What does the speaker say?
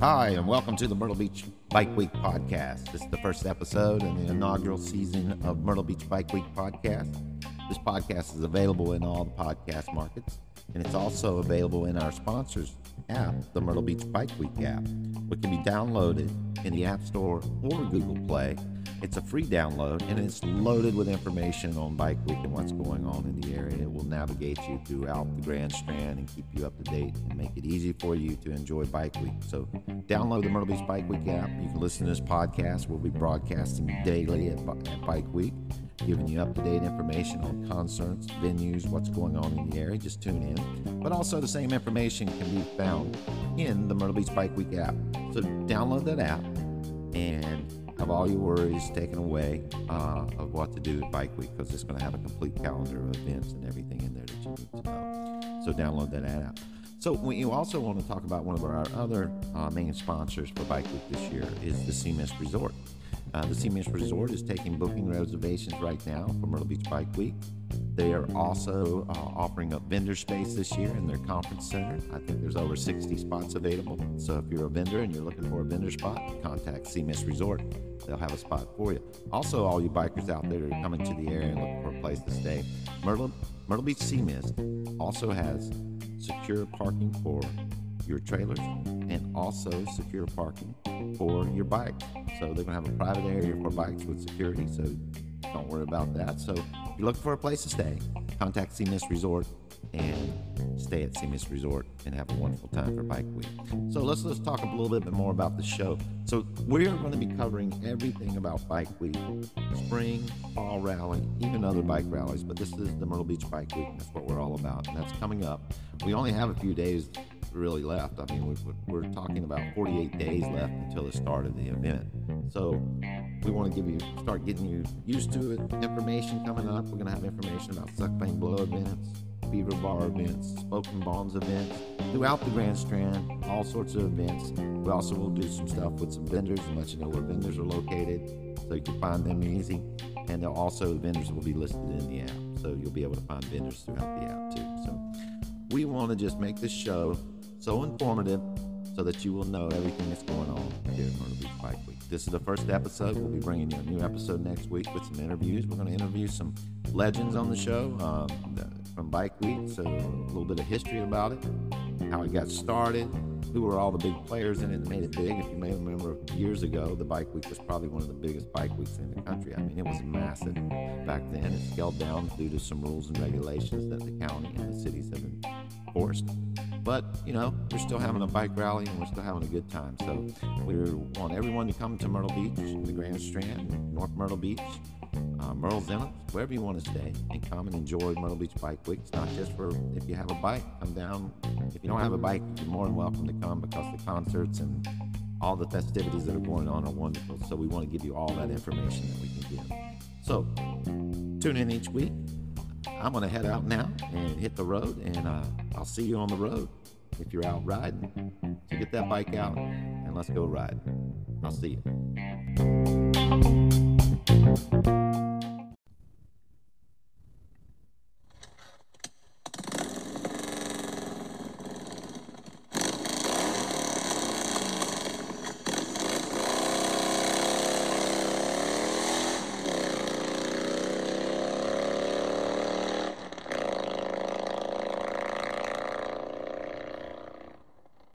Hi, and welcome to the Myrtle Beach Bike Week podcast. This is the first episode in the inaugural season of Myrtle Beach Bike Week podcast. This podcast is available in all the podcast markets, and it's also available in our sponsors app, the Myrtle Beach Bike Week app, which can be downloaded in the App Store or Google Play it's a free download and it's loaded with information on Bike Week and what's going on in the area. Navigate you throughout the Grand Strand and keep you up to date and make it easy for you to enjoy Bike Week. So, download the Myrtle Beach Bike Week app. You can listen to this podcast. We'll be broadcasting daily at, at Bike Week, giving you up to date information on concerts, venues, what's going on in the area. Just tune in. But also, the same information can be found in the Myrtle Beach Bike Week app. So, download that app and have all your worries taken away uh, of what to do at Bike Week because it's going to have a complete calendar of events and everything in there that you need to know. So download that app. So we also want to talk about one of our other uh, main sponsors for Bike Week this year is the Mist Resort. Uh, the Sea Resort is taking booking reservations right now for Myrtle Beach Bike Week. They are also uh, offering up vendor space this year in their conference center. I think there's over 60 spots available. So if you're a vendor and you're looking for a vendor spot, contact Sea Mist Resort. They'll have a spot for you. Also, all you bikers out there coming to the area and looking for a place to stay, Myrtle, Myrtle Beach Sea also has secure parking for your trailers and also secure parking for your bike. So they're going to have a private area for bikes with security. So don't worry about that. So if you're looking for a place to stay, contact Sea Resort and stay at Sea Resort and have a wonderful time for Bike Week. So let's let's talk a little bit more about the show. So we're going to be covering everything about Bike Week, spring, fall rally, even other bike rallies. But this is the Myrtle Beach Bike Week. And that's what we're all about, and that's coming up. We only have a few days really left. I mean, we're, we're talking about 48 days left until the start of the event. So we want to give you start getting you used to it. Information coming up. We're going to have information about Suck Bang Blow events, beaver bar events, smoking bombs events throughout the Grand Strand. All sorts of events. We also will do some stuff with some vendors and let you know where vendors are located, so you can find them easy. And also vendors will be listed in the app, so you'll be able to find vendors throughout the app too. So we want to just make this show so informative so that you will know everything that's going on here at Myrtle Beach Bike Week. This is the first episode. We'll be bringing you a new episode next week with some interviews. We're going to interview some legends on the show um, from Bike Week, so a little bit of history about it, how it got started, who were all the big players in it that made it big. If you may remember years ago, the Bike Week was probably one of the biggest bike weeks in the country. I mean, it was massive back then. It scaled down due to some rules and regulations that the county and the cities have enforced. But, you know, we're still having a bike rally and we're still having a good time. So we want everyone to come to Myrtle Beach, the Grand Strand, North Myrtle Beach, uh, Inlet, wherever you want to stay, and come and enjoy Myrtle Beach Bike Week. It's not just for if you have a bike, come down. If you don't have a bike, you're more than welcome to come because the concerts and all the festivities that are going on are wonderful. So we want to give you all that information that we can give. So tune in each week. I'm going to head out now and hit the road, and uh, I'll see you on the road if you're out riding. So get that bike out and let's go ride. I'll see you.